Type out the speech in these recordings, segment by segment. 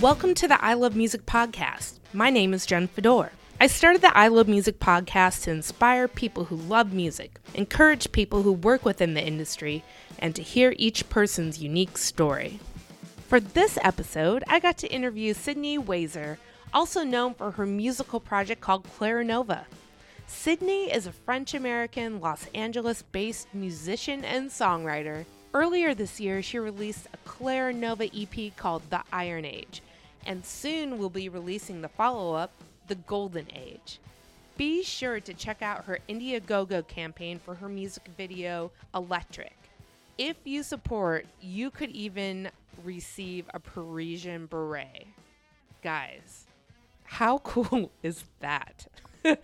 Welcome to the I Love Music podcast. My name is Jen Fedor. I started the I Love Music podcast to inspire people who love music, encourage people who work within the industry, and to hear each person's unique story. For this episode, I got to interview Sydney Wazer, also known for her musical project called Clara Nova. Sydney is a French American, Los Angeles based musician and songwriter. Earlier this year, she released a Clara Nova EP called The Iron Age, and soon we'll be releasing the follow up, The Golden Age. Be sure to check out her Indiegogo campaign for her music video, Electric. If you support, you could even receive a Parisian beret. Guys, how cool is that?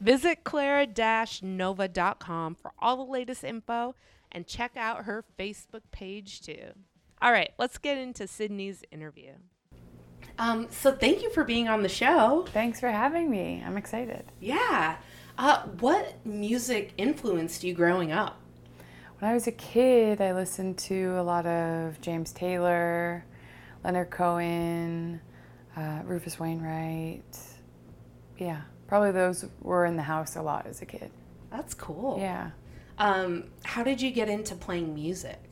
Visit clara-nova.com for all the latest info and check out her Facebook page too. All right, let's get into Sydney's interview. Um, so thank you for being on the show. Thanks for having me. I'm excited. Yeah. Uh, what music influenced you growing up? When I was a kid, I listened to a lot of James Taylor, Leonard Cohen, uh, Rufus Wainwright. Yeah, probably those were in the house a lot as a kid. That's cool. Yeah. Um, how did you get into playing music?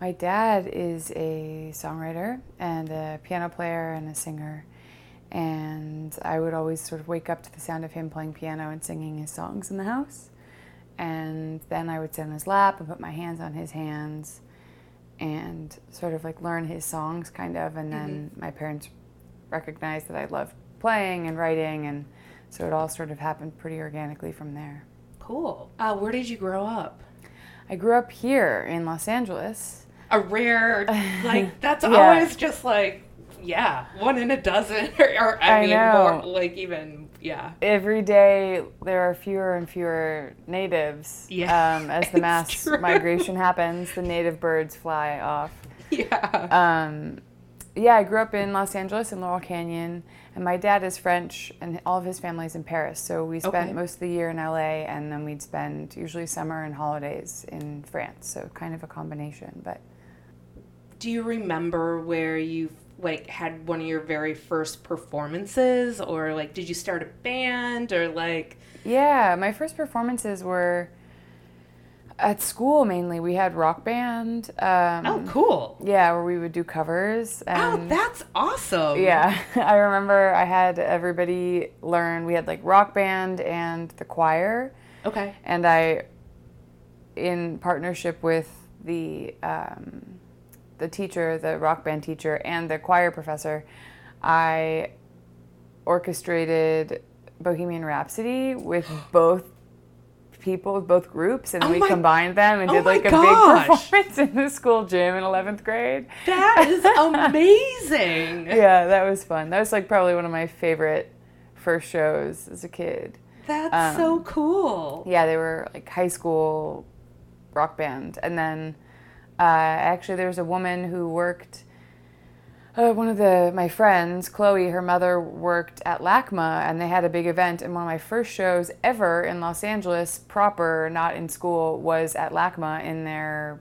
My dad is a songwriter and a piano player and a singer. And I would always sort of wake up to the sound of him playing piano and singing his songs in the house. And then I would sit on his lap and put my hands on his hands and sort of like learn his songs, kind of. And then my parents recognized that I loved playing and writing. And so it all sort of happened pretty organically from there. Cool. Uh, where did you grow up? I grew up here in Los Angeles. A rare, like, that's Yeah. always just like, yeah, one in a dozen. Or, or I, I mean, know. more, like, even, yeah. every day there are fewer and fewer natives. Yeah, um, as the mass true. migration happens, the native birds fly off. Yeah. Um, yeah, I grew up in Los Angeles in Laurel Canyon, and my dad is French, and all of his family's in Paris. So we spent Okay. most of the year in LA, and then we'd spend usually summer and holidays in France. So kind of a combination, but Do you remember where you, like, had one of your very first performances? Or, like, did you start a band? Or, like, Yeah, my first performances were at school mainly. We had rock band. Um, oh, cool. Yeah, where we would do covers. Oh, that's awesome. yeah, I remember I had everybody learn. We had like rock band and the choir, Okay. and I, in partnership with the um, the teacher, the rock band teacher, and the choir professor, I orchestrated Bohemian Rhapsody with both people, both groups, and Oh we my- combined them and oh did like a gosh. big performance in the school gym in 11th grade. That is amazing. Yeah, that was fun. That was like probably one of my favorite first shows as a kid. That's so Um, cool. Yeah, they were like high school rock band, and then uh, actually there was a woman who worked. Uh, one of the my friends, Chloe, her mother worked at LACMA, and they had a big event. And one of my first shows ever in Los Angeles, proper, not in school, was at LACMA in their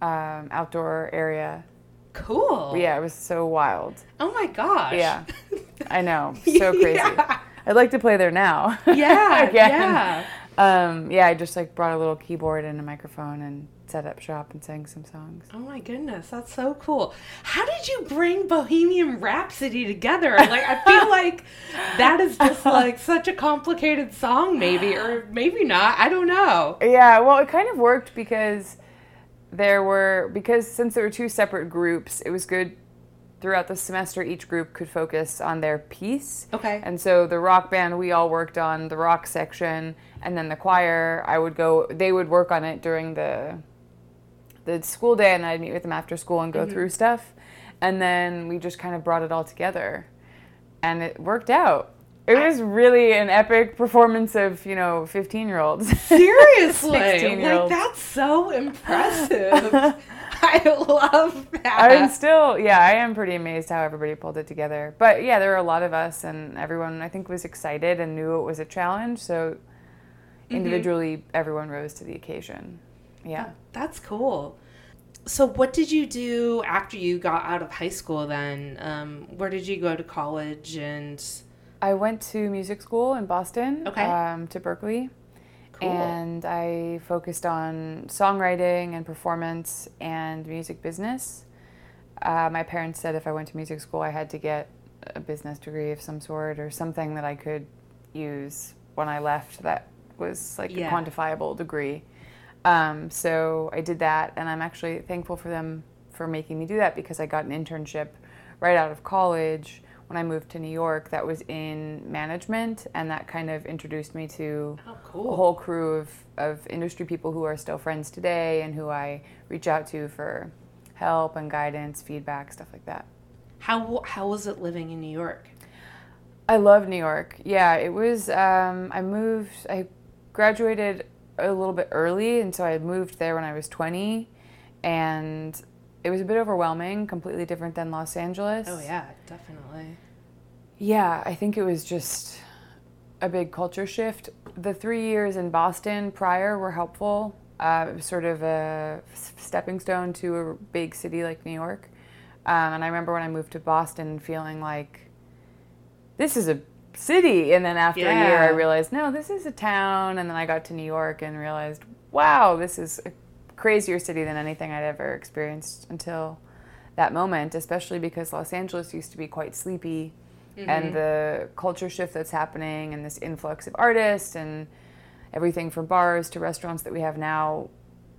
um, outdoor area. Cool. Yeah, it was so wild. Oh my gosh. Yeah, I know, so crazy. Yeah. I'd like to play there now. Yeah. Yeah. Um, yeah, I just like brought a little keyboard and a microphone and set up shop and sang some songs. Oh my goodness, that's so cool. How did you bring Bohemian Rhapsody together? Like I feel like that is just like such a complicated song maybe or maybe not. I don't know. Yeah, well, it kind of worked because there were because since there were two separate groups, it was good throughout the semester each group could focus on their piece. Okay. And so the rock band we all worked on the rock section and then the choir I would go they would work on it during the the school day and I'd meet with them after school and go mm-hmm. through stuff. And then we just kind of brought it all together. And it worked out. It was really an epic performance of, you know, 15 year olds. Seriously. like that's so impressive. I love that. I'm still, yeah, I am pretty amazed how everybody pulled it together. But yeah, there were a lot of us, and everyone I think was excited and knew it was a challenge. So mm-hmm. individually, everyone rose to the occasion. Yeah. That's cool. so what did you do after you got out of high school then? Um, where did you go to college and I went to music school in Boston, Okay. um, to Berklee, Cool. and I focused on songwriting and performance and music business. Uh, my parents said if I went to music school, I had to get a business degree of some sort or something that I could use when I left that was like Yeah. a quantifiable degree. Um, so I did that, and I'm actually thankful for them for making me do that because I got an internship right out of college when I moved to New York that was in management, and that kind of introduced me to Oh, a whole crew of, of industry people who are still friends today and who I reach out to for help and guidance, feedback, stuff like that. How how was it living in New York? I love New York. Yeah, it was. Um, I moved. I graduated a little bit early, and so I moved there when I was 20, and it was a bit overwhelming. Completely different than Los Angeles. Oh yeah, definitely. Yeah, I think it was just a big culture shift. The three years in Boston prior were helpful. Uh, it was sort of a stepping stone to a big city like New York. Um, and I remember when I moved to Boston feeling like this is a city. And then after a year, I realized, no, this is a town. And then I got to New York and realized, wow, this is a crazier city than anything I'd ever experienced until that moment, especially because Los Angeles used to be quite sleepy. And mm-hmm. the culture shift that's happening and this influx of artists and everything from bars to restaurants that we have now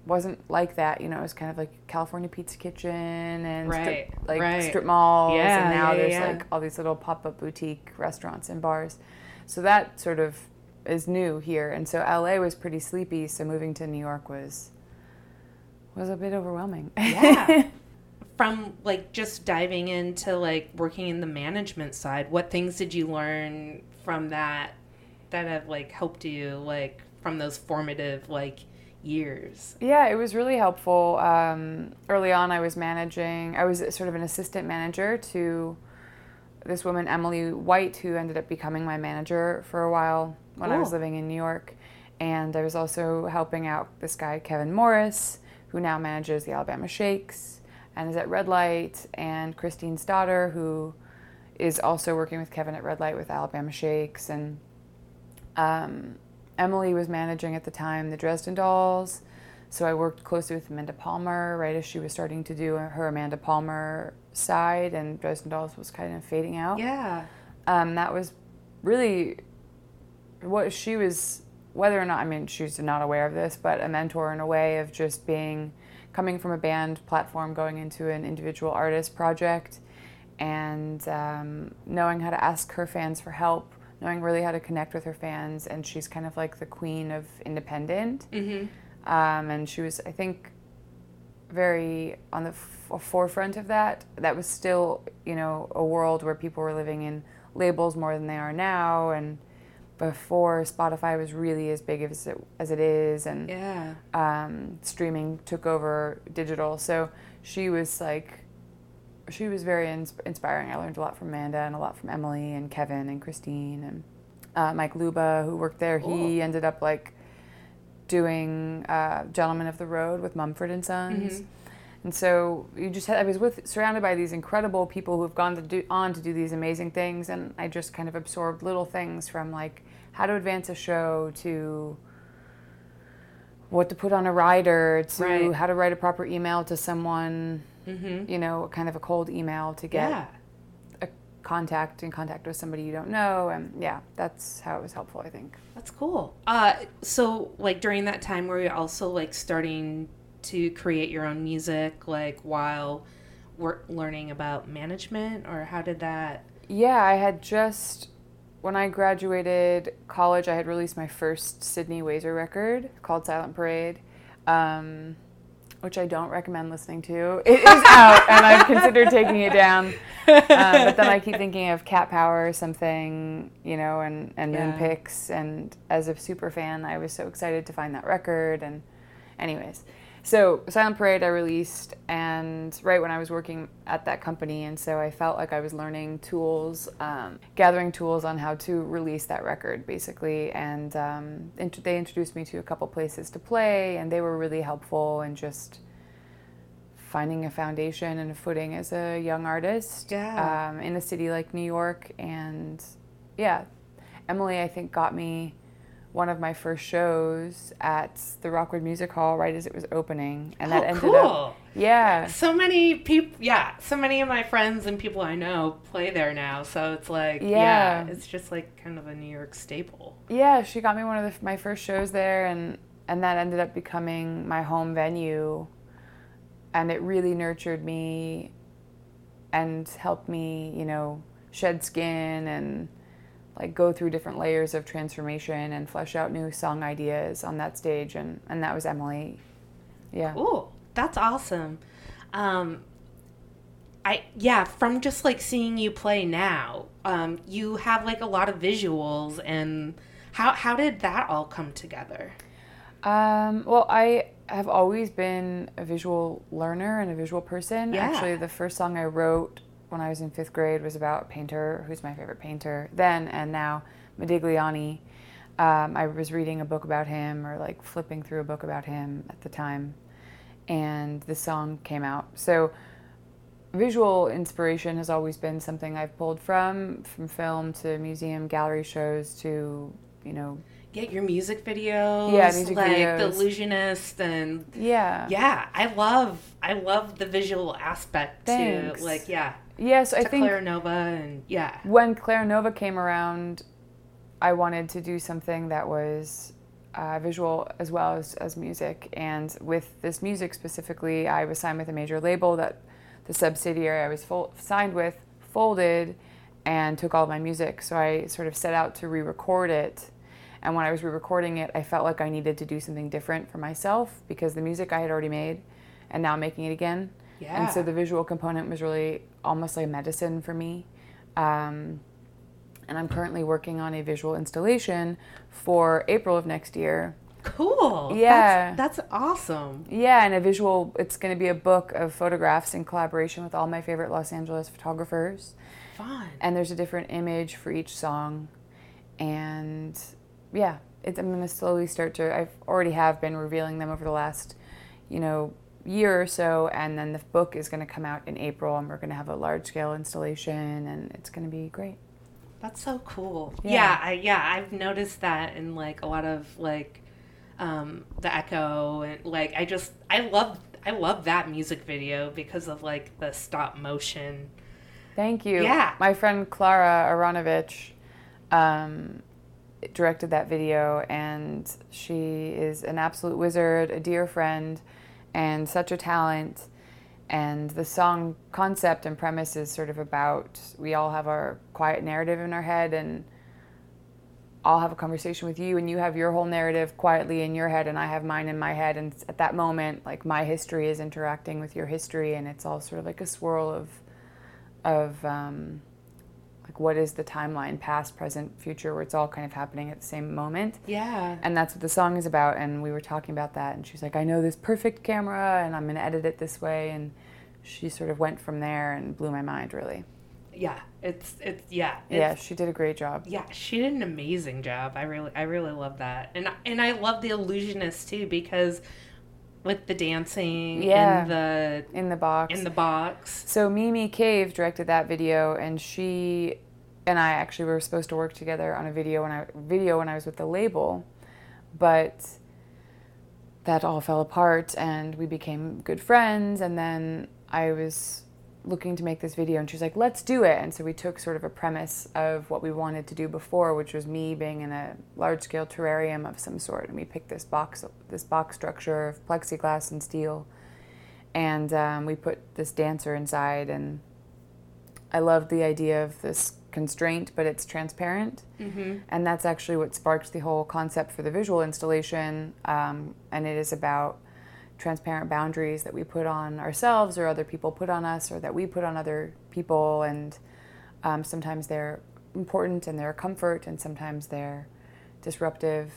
wasn't like that. You know, it was kind of like California Pizza Kitchen and Right, strip, like right. strip malls. Yeah, and now yeah, there's yeah. like all these little pop up boutique restaurants and bars. So that sort of is new here. And so LA was pretty sleepy. So moving to New York was was a bit overwhelming. Yeah. From like just diving into like working in the management side, what things did you learn from that that have like helped you like from those formative like years? Yeah, it was really helpful. Um, early on, I was managing, I was sort of an assistant manager to this woman, Emily White, who ended up becoming my manager for a while when I was living in New York. And I was also helping out this guy, Kevin Morris, who now manages the Alabama Shakes and is at Red Light, and Christine Stauder, who is also working with Kevin at Red Light with Alabama Shakes. And um, Emily was managing at the time the Dresden Dolls, so I worked closely with Amanda Palmer right as she was starting to do her Amanda Palmer side, and Dresden Dolls was kind of fading out. Yeah. Um, that was really what she was, whether or not, I mean, she's not aware of this, but a mentor in a way of just being, coming from a band platform, going into an individual artist project, and um, knowing how to ask her fans for help, knowing really how to connect with her fans, and she's kind of like the queen of independent. Mm-hmm. Um, and she was, I think, very on the f- forefront of that. That was still, you know, a world where people were living in labels more than they are now, and before Spotify was really as big as it, as it is, and Yeah. um, streaming took over digital. So she was like, she was very ins- inspiring. I learned a lot from Amanda and a lot from Emily and Kevin and Christine and uh, Mike Luba, who worked there. Cool. He ended up like doing uh, Gentlemen of the Road with Mumford and Sons. Mhm. And so you just had, I was with surrounded by these incredible people who have gone to do on to do these amazing things, and I just kind of absorbed little things from like how to advance a show to what to put on a rider to Right. how to write a proper email to someone, Mm-hmm. you know, kind of a cold email to get Yeah. a contact in contact with somebody you don't know, and yeah, that's how it was helpful. I think. That's cool. Uh, so like during that time, were you also like starting to create your own music, like while we're learning about management, or how did that? Yeah, I had just when I graduated college, I had released my first Sydney Wazer record called Silent Parade, um, which I don't recommend listening to. It is out, and I've considered taking it down. Um, but then I keep thinking of Cat Power or something, you know, and, and Yeah. Moonpix. And as a super fan, I was so excited to find that record. And, anyways, so Silent Parade I released, and right when I was working at that company, and so I felt like I was learning tools, um, gathering tools on how to release that record, basically. And um, int- they introduced me to a couple places to play, and they were really helpful and just finding a foundation and a footing as a young artist Yeah. um, in a city like New York. And yeah, Emily, I think, got me one of my first shows at the Rockwood Music Hall right as it was opening. And that oh, ended cool. up, yeah. So many people, yeah, so many of my friends and people I know play there now. So it's like, yeah, Yeah. it's just like kind of a New York staple. Yeah, she got me one of the, my first shows there, and and that ended up becoming my home venue, and it really nurtured me, and helped me, you know, shed skin and like go through different layers of transformation and flesh out new song ideas on that stage, and and that was Emily. Yeah. Cool. That's awesome. Um, I yeah, from just like seeing you play now, um, you have like a lot of visuals, and how how did that all come together? Um, well, I have always been a visual learner and a visual person. Yeah. Actually, the first song I wrote when I was in fifth grade was about a painter who's my favorite painter then and now, Modigliani. Um, I was reading a book about him or like flipping through a book about him at the time, and the song came out. So, visual inspiration has always been something I've pulled from, from film to museum gallery shows to, you know, Get your music videos, Yeah, music like videos. The Illusionist, and yeah. yeah, I love I love the visual aspect Thanks. too. Like yeah, Yes, I think Clara Nova, and yeah, when Clara Nova came around, I wanted to do something that was uh, visual as well as, as music. And with this music specifically, I was signed with a major label that the subsidiary I was fol- signed with folded and took all of my music. So I sort of set out to re record it. And when I was re recording it, I felt like I needed to do something different for myself because the music I had already made and now I'm making it again. yeah. And so the visual component was really almost like medicine for me. Um, and I'm currently working on a visual installation for April of next year. cool. Yeah. that's, that's awesome. Yeah, and a visual, it's going to be a book of photographs in collaboration with all my favorite Los Angeles photographers. Fun. And there's a different image for each song. And yeah, it's, I'm going to slowly start to, I've already have been revealing them over the last, you know, year or so. And then the book is going to come out in April and we're going to have a large scale installation and it's going to be great. That's so cool. Yeah. Yeah, I, yeah, I've noticed that in like a lot of like um, the Echo and like I just I love I love that music video because of like the stop motion. Thank you. Yeah. My friend Clara Aranovich um, directed that video, and she is an absolute wizard, a dear friend, and such a talent. And the song concept and premise is sort of about we all have our quiet narrative in our head, and I'll have a conversation with you, and you have your whole narrative quietly in your head, and I have mine in my head. And at that moment, like my history is interacting with your history, and it's all sort of like a swirl of of um, like what is the timeline past present future where it's all kind of happening at the same moment Yeah. and that's what the song is about and we were talking about that and she's like i know this perfect camera and i'm going to edit it this way and she sort of went from there and blew my mind really Yeah. It's it's yeah. yeah she did a great job Yeah, she did an amazing job. I really I really love that. And and I love the illusionist too because with the dancing Yeah. and the in the box in the box. So Mimi Cave directed that video, and she and I actually were supposed to work together on a video when I video when I was with the label, but that all fell apart, and we became good friends. And then I was looking to make this video, and she's like, "Let's do it." And so we took sort of a premise of what we wanted to do before, which was me being in a large scale terrarium of some sort, and we picked this box this box structure of plexiglass and steel and um, we put this dancer inside and i loved the idea of this constraint but it's transparent Mm-hmm. and that's actually what sparked the whole concept for the visual installation um, and it is about transparent boundaries that we put on ourselves or other people put on us or that we put on other people and um, sometimes they're important and they're a comfort and sometimes they're disruptive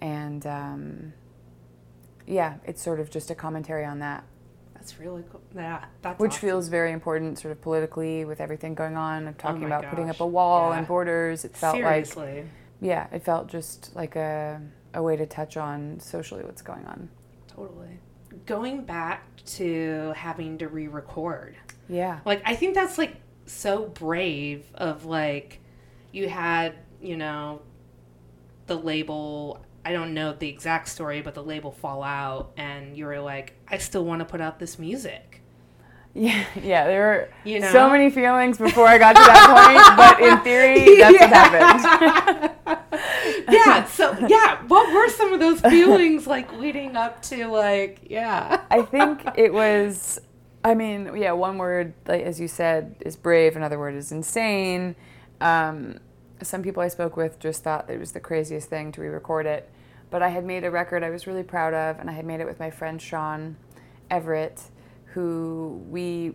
and um, yeah it's sort of just a commentary on that That's really cool. Yeah, that's which awesome. feels very important sort of politically with everything going on and talking Oh about putting up a wall Yeah. and borders it felt like yeah it felt just like a, a way to touch on socially what's going on Totally. Going back to having to re-record. Yeah. Like I think that's like so brave of like you had, you know, the label I don't know the exact story, but the label fall out and you were like, I still want to put out this music. Yeah, yeah, there were You know? so many feelings before I got to that point, but in theory, that's what happened. yeah, so yeah, what were some of those feelings like leading up to like, yeah. I think it was, I mean, yeah, one word, like as you said, is brave. Another word is insane. Um, some people I spoke with just thought it was the craziest thing to re-record it. But I had made a record I was really proud of, and I had made it with my friend Shawn Everett, who we,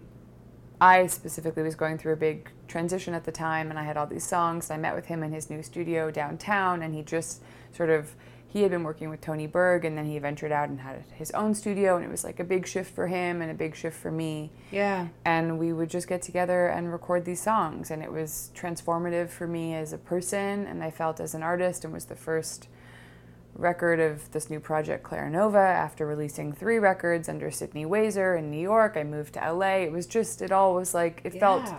I specifically was going through a big transition at the time, and I had all these songs. I met with him in his new studio downtown, and he just sort of he had been working with Tony Berg, and then he ventured out and had his own studio, and it was like a big shift for him and a big shift for me. Yeah. And we would just get together and record these songs, and it was transformative for me as a person, and I felt as an artist, and was the first record of this new project, Clara Nova. After releasing three records under Sydney Wazer in New York, I moved to LA. It was just, it all was like, it felt Yeah.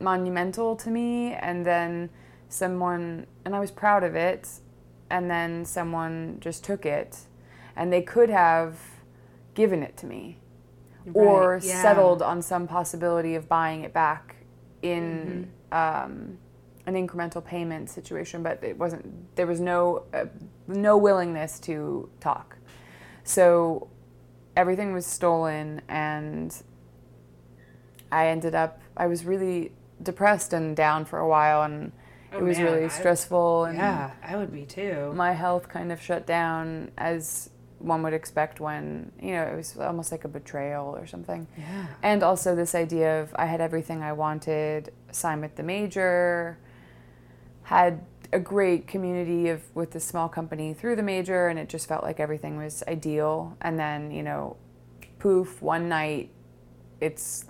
Monumental to me and then someone and I was proud of it and then someone just took it and they could have given it to me or yeah. settled on some possibility of buying it back in um, an incremental payment situation but it wasn't there was no uh, no willingness to talk so everything was stolen and I ended up I was really depressed and down for a while and Oh, it was man, really I- stressful and Yeah, I would be too. my health kind of shut down as one would expect when you know it was almost like a betrayal or something Yeah. and also this idea of I had everything I wanted, signed with the major, had a great community of with this small company through the major, and it just felt like everything was ideal. And then you know, poof, one night, it's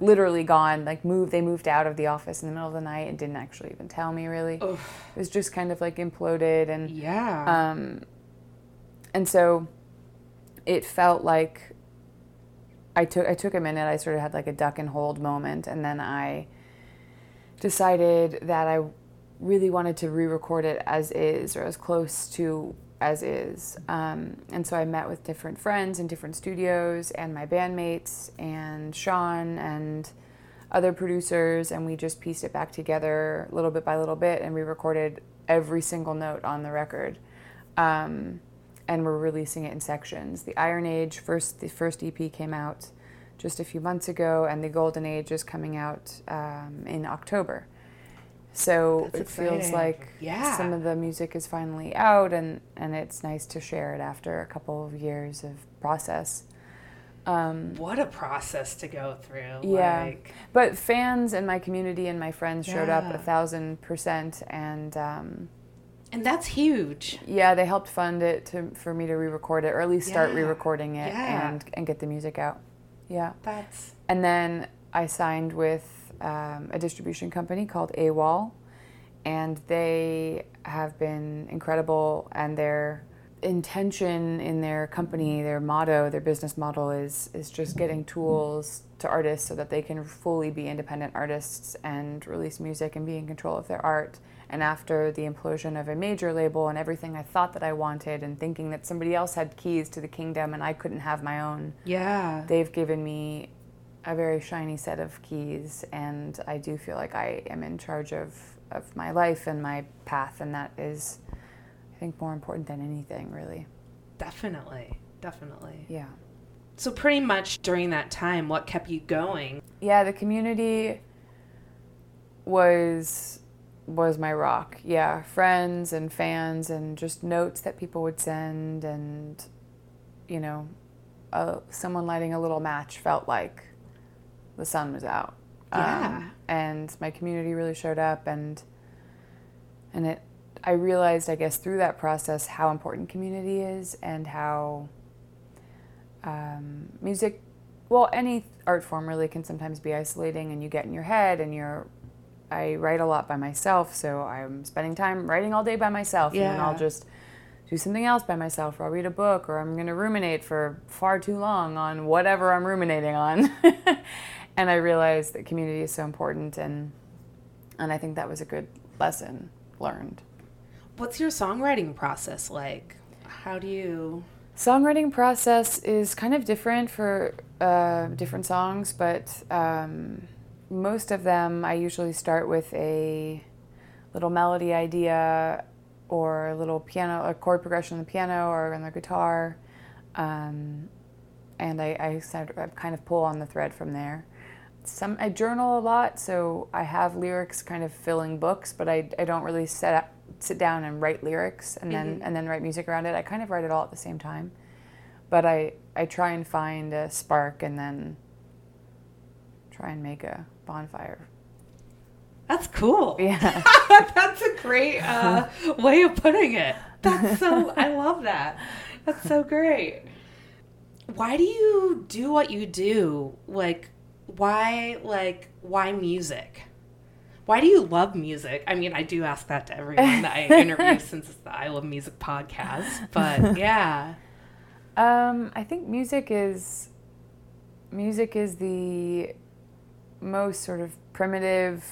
literally gone. Like moved, they moved out of the office in the middle of the night and didn't actually even tell me really. It was just kind of like imploded and Yeah. um, and so it felt like I took I took a minute. I sort of had like a duck and hold moment, and then I decided that I really wanted to re-record it as is or as close to as is. Um, and so I met with different friends in different studios and my bandmates and Shawn and other producers, and we just pieced it back together little bit by little bit and re-recorded every single note on the record. Um, and we're releasing it in sections. The Iron Age first, the first EP came out just a few months ago, and the Golden Age is coming out um, in October. So That's it feels like Yeah. some of the music is finally out, and, and it's nice to share it after a couple of years of process. Um, what a process to go through. Yeah. Like, but fans and my community and my friends showed up a thousand percent, and um, and that's huge. yeah, they helped fund it to, for me to re-record it, or at least start Yeah. re-recording it Yeah. and and get the music out. Yeah, That's and then I signed with um, a distribution company called AWAL, and they have been incredible. And their intention in their company, their motto, their business model is is just getting tools to artists so that they can fully be independent artists and release music and be in control of their art. And after the implosion of a major label and everything I thought that I wanted, and thinking that somebody else had keys to the kingdom and I couldn't have my own, yeah. they've given me a very shiny set of keys and I do feel like I am in charge of, of my life and my path and that is I think more important than anything really. Definitely. Definitely. Yeah. So pretty much during that time, what kept you going? Yeah, the community was was my rock. Yeah, friends and fans and just notes that people would send and you know, uh, someone lighting a little match felt like the sun was out. Yeah. Um, and my community really showed up and and it I realized I guess through that process how important community is and how um, music well any art form really can sometimes be isolating and you get in your head and you're I write a lot by myself so I'm spending time writing all day by myself and then I'll just do something else by myself or I'll read a book or I'm going to ruminate for far too long on whatever I'm ruminating on. and I realized that community is so important and and I think that was a good lesson learned. What's your songwriting process like? How do you Songwriting process is kind of different for uh, different songs, but um, most of them I usually start with a little melody idea or a little piano, a chord progression on the piano or on the guitar. Um, and I, I, I kind of pull on the thread from there. Some I journal a lot, so I have lyrics kind of filling books, but I, I don't really set up, sit down and write lyrics and then mm-hmm. and then write music around it. I kind of write it all at the same time, but I I try and find a spark and then try and make a bonfire that's cool. Yeah. That's a great uh, way of putting it. That's so, I love that. That's so great. Why do you do what you do? Like, why, like, why music? Why do you love music? I mean, I do ask that to everyone that I interview since it's the I Love Music podcast, but yeah. Um, I think music is music is the most sort of primitive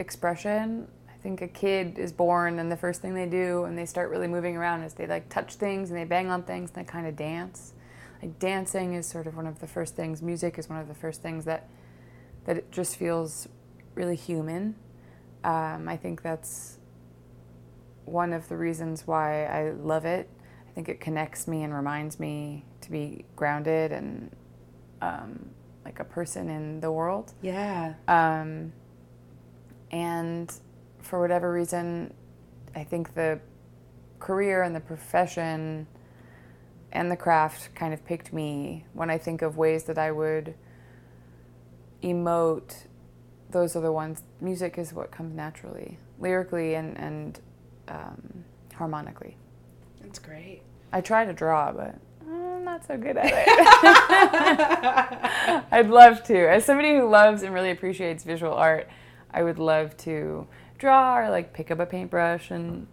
expression. I think a kid is born and the first thing they do and they start really moving around is they like touch things and they bang on things and they kind of dance. Like dancing is sort of one of the first things. Music is one of the first things that that it just feels really human. Um, I think that's one of the reasons why I love it. I think it connects me and reminds me to be grounded and um, like a person in the world. Yeah. Um, and for whatever reason, I think the career and the profession and the craft kind of picked me when I think of ways that I would emote. Those are the ones. Music is what comes naturally, lyrically and and um, harmonically. That's great. I try to draw, but I'm not so good at it. I'd love to. As somebody who loves and really appreciates visual art, I would love to draw or like pick up a paintbrush and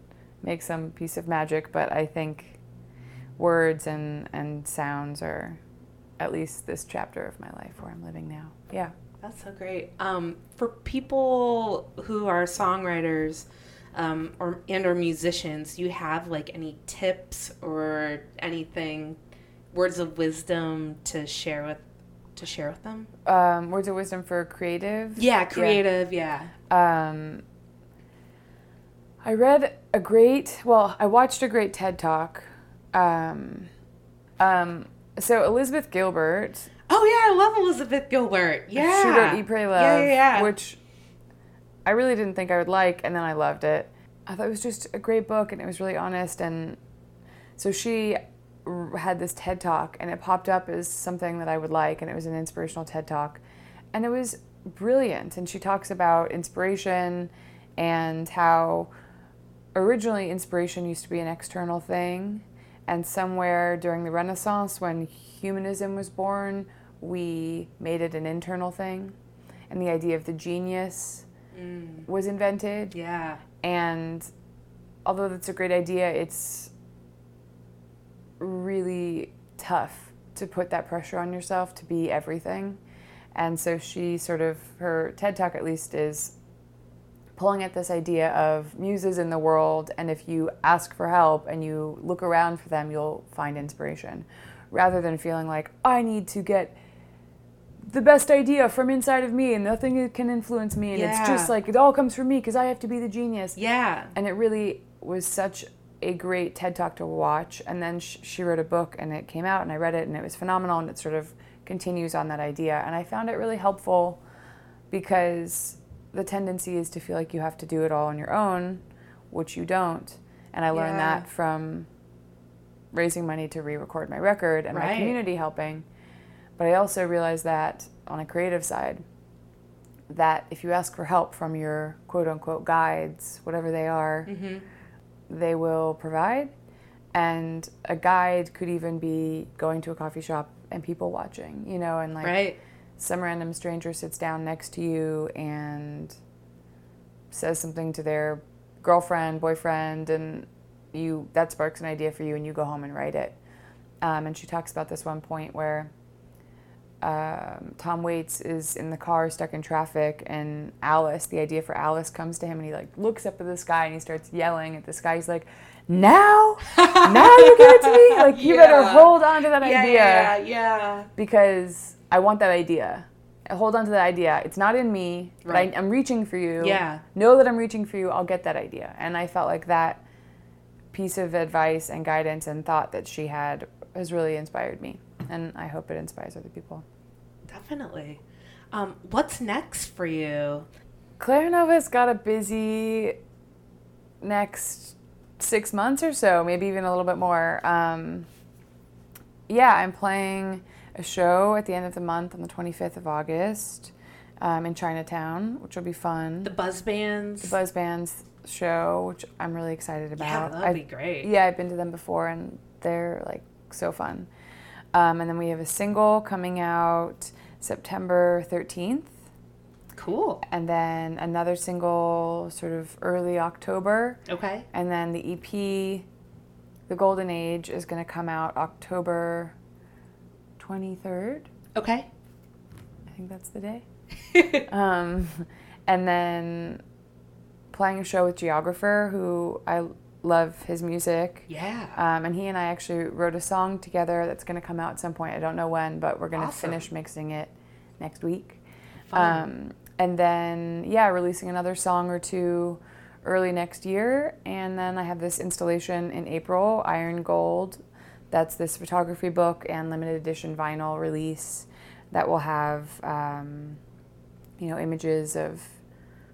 make some piece of magic, but I think words and, and sounds are at least this chapter of my life where I'm living now. Yeah. That's so great. Um, for people who are songwriters um, or and or musicians, you have like any tips or anything, words of wisdom to share with to share with them? Um, words of wisdom for creative. Yeah, creative. Yeah. yeah. Um, I read a great. Well, I watched a great TED talk. Um, um, so Elizabeth Gilbert. Oh yeah, I love Elizabeth Gilbert. Yeah. She wrote Eat, Pray, Love. Yeah, yeah, yeah. Which I really didn't think I would like, and then I loved it. I thought it was just a great book, and it was really honest. And so she had this TED talk and it popped up as something that I would like, and it was an inspirational TED talk. And it was brilliant. And she talks about inspiration and how originally inspiration used to be an external thing. And somewhere during the Renaissance, when humanism was born, we made it an internal thing. And the idea of the genius mm. was invented. Yeah. And although that's a great idea, it's really tough to put that pressure on yourself to be everything. And so she sort of, her TED Talk at least is pulling at this idea of muses in the world, and if you ask for help and you look around for them, you'll find inspiration. Rather than feeling like, I need to get the best idea from inside of me and nothing can influence me, and yeah. it's just like it all comes from me because I have to be the genius. Yeah. And it really was such a great TED Talk to watch. And then sh- she wrote a book and it came out and I read it and it was phenomenal and it sort of continues on that idea. And I found it really helpful because the tendency is to feel like you have to do it all on your own, which you don't. And I learned yeah. that from raising money to re record my record and right. my community helping. But I also realized that on a creative side, that if you ask for help from your quote unquote guides, whatever they are, mm-hmm they will provide. And a guide could even be going to a coffee shop and people watching, you know, and like right. Some random stranger sits down next to you and says something to their girlfriend, boyfriend, and you that sparks an idea for you, and you go home and write it. Um, and she talks about this one point where um, Tom Waits is in the car stuck in traffic, and Alice, the idea for Alice comes to him, and he like looks up at the sky and he starts yelling at the sky. He's like, "Now, now you give it to me! Like you better hold on to that Yeah, idea yeah, yeah. because I want that idea. I hold on to that idea. It's not in me, but Right. I, I'm reaching for you. Yeah. Know that I'm reaching for you. I'll get that idea. And I felt like that piece of advice and guidance and thought that she had has really inspired me. And I hope it inspires other people. Definitely. Um, what's next for you? Clara Nova's got a busy next six months or so, maybe even a little bit more. Um, yeah, I'm playing a show at the end of the month on the 25th of August um, in Chinatown, which will be fun. The buzz bands. The Buzz Band's show, which I'm really excited about. yeah, that'd be great. yeah, I've been to them before and they're like so fun. Um, and then we have a single coming out September 13th Cool. and then another single sort of early October, Okay. and then the EP, The Golden Age, is going to come out October 23rd. Okay. I think that's the day. Um, and then playing a show with Geographer, who I love his music. yeah. Um, and he and I actually wrote a song together that's going to come out at some point. I don't know when, but we're going to Awesome. finish mixing it next week. Um, and then, yeah, releasing another song or two early next year. And then I have this installation in April, Iron Gold. That's this photography book and limited edition vinyl release that will have, um, you know, images of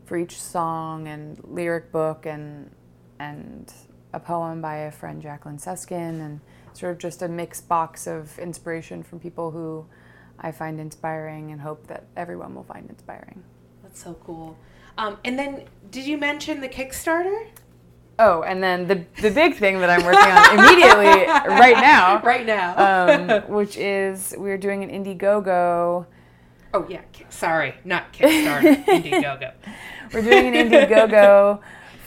for each song and lyric book and and a poem by a friend Jacqueline Suskin and sort of just a mixed box of inspiration from people who I find inspiring and hope that everyone will find inspiring. That's so cool. Um, and then, did you mention the Kickstarter? Oh, and then the the big thing that I'm working on immediately right now, Right now. um, which is we're doing an Indiegogo. oh yeah. Sorry, not Kickstarter. Indiegogo. We're doing an Indiegogo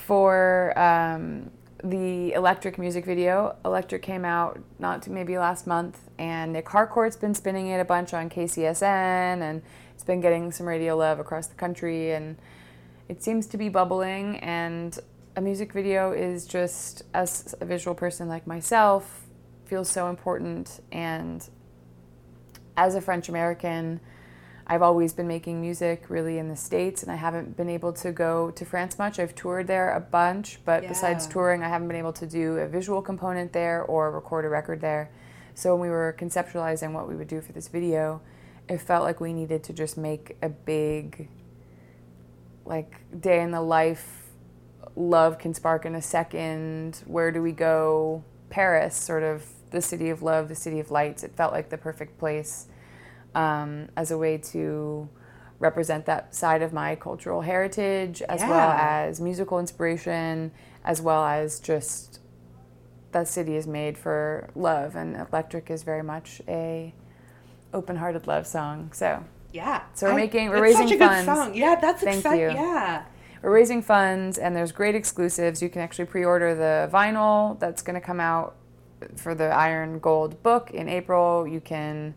for um, the Electric music video. Electric came out not maybe last month, and Nick Harcourt's been spinning it a bunch on KCSN, and it's been getting some radio love across the country, and it seems to be bubbling. And a music video is just, as a visual person like myself, feels so important. And as a French American, I've always been making music really in the States, and I haven't been able to go to France much. I've toured there a bunch, but besides touring, I haven't been able to do a visual component there or record a record there. So when we were conceptualizing what we would do for this video, it felt like we needed to just make a big, like, day in the life, love can spark in a second, where do we go? Paris, sort of the city of love, the city of lights. It felt like the perfect place um, as a way to represent that side of my cultural heritage, as well as musical inspiration, as well as just that city is made for love, and Electric is very much a open-hearted love song. So Yeah. So we're making- we're raising such a funds. Good song. Yeah, that's Thank exciting. you. Yeah. We're raising funds, and there's great exclusives. You can actually pre-order the vinyl that's going to come out for the Iron Gold book in April. You can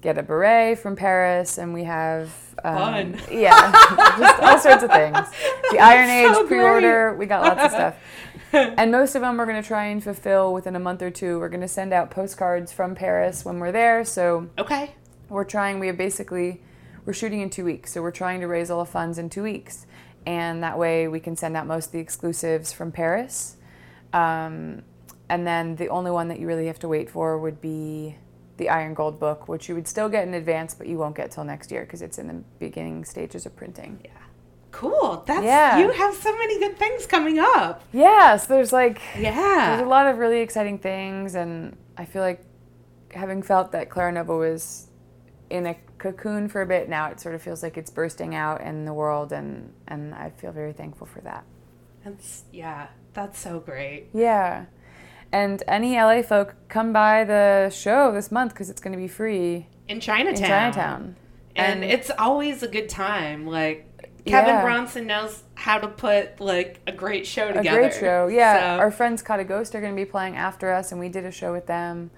get a beret from Paris, and we have um, Fun. Yeah, just all sorts of things. The Iron Age so pre-order, we got lots of stuff. And most of them we're going to try and fulfill within a month or two. We're going to send out postcards from Paris when we're there. So Okay. we're trying we have basically we're shooting in two weeks so we're trying to raise all the funds in two weeks and that way we can send out most of the exclusives from paris um, and then the only one that you really have to wait for would be the iron gold book which you would still get in advance but you won't get till next year because it's in the beginning stages of printing Yeah. Cool. That's Yeah. you have so many good things coming up. yeah so there's like yeah, there's a lot of really exciting things and i feel like having felt that clara nova was in a cocoon for a bit now it sort of feels like it's bursting out in the world and and i feel very thankful for that That's yeah. That's so great. yeah and any la folk come by the show this month because it's going to be free In Chinatown. in Chinatown. chinatown And, it's always a good time. Like Kevin Yeah. Bronson knows how to put like a great show together. a great show. Yeah, So- our friends Caught a Ghost are going to be playing after us, and we did a show with them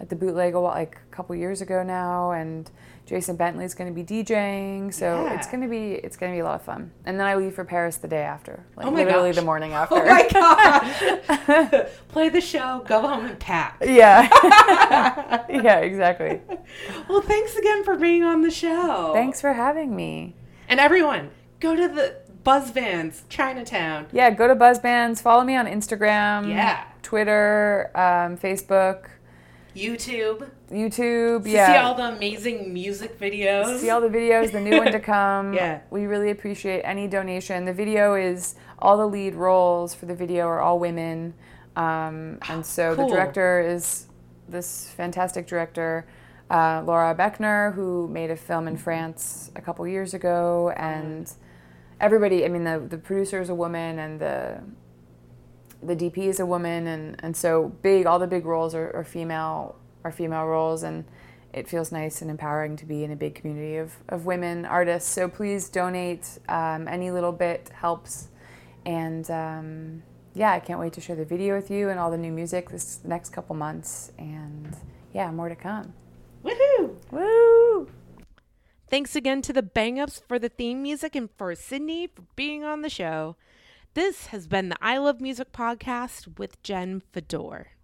at the Bootleg a while, like couple years ago now. And Jason Bentley's going to be DJing, so Yeah. it's going to be it's going to be a lot of fun. And then I leave for Paris the day after, like Oh literally gosh. the morning after. Oh my gosh! Play the show, go home and pack. yeah, yeah, exactly. Well, thanks again for being on the show. Thanks for having me. And everyone, go to the Buzz Vans Chinatown. Yeah, go to Buzz Bands. Follow me on Instagram, Yeah. Twitter, um, Facebook, YouTube. YouTube. To yeah. see all the amazing music videos. see all the videos, the new one to come. Yeah. We really appreciate any donation. The video is all the lead roles for the video are all women. Um, and so Cool. the director is this fantastic director, uh, Laura Beckner, who made a film in France a couple years ago. And everybody, I mean, the, the producer is a woman and the the DP is a woman, and, and so big. All the big roles are, are female are female roles, and it feels nice and empowering to be in a big community of, of women artists. So please donate. Um, any little bit helps, and um, yeah, I can't wait to share the video with you and all the new music this next couple months. And yeah, more to come. Woohoo! Woo! Thanks again to the Bang Ups for the theme music and for Sydney for being on the show. This has been the I Love Music podcast with Jen Fedor.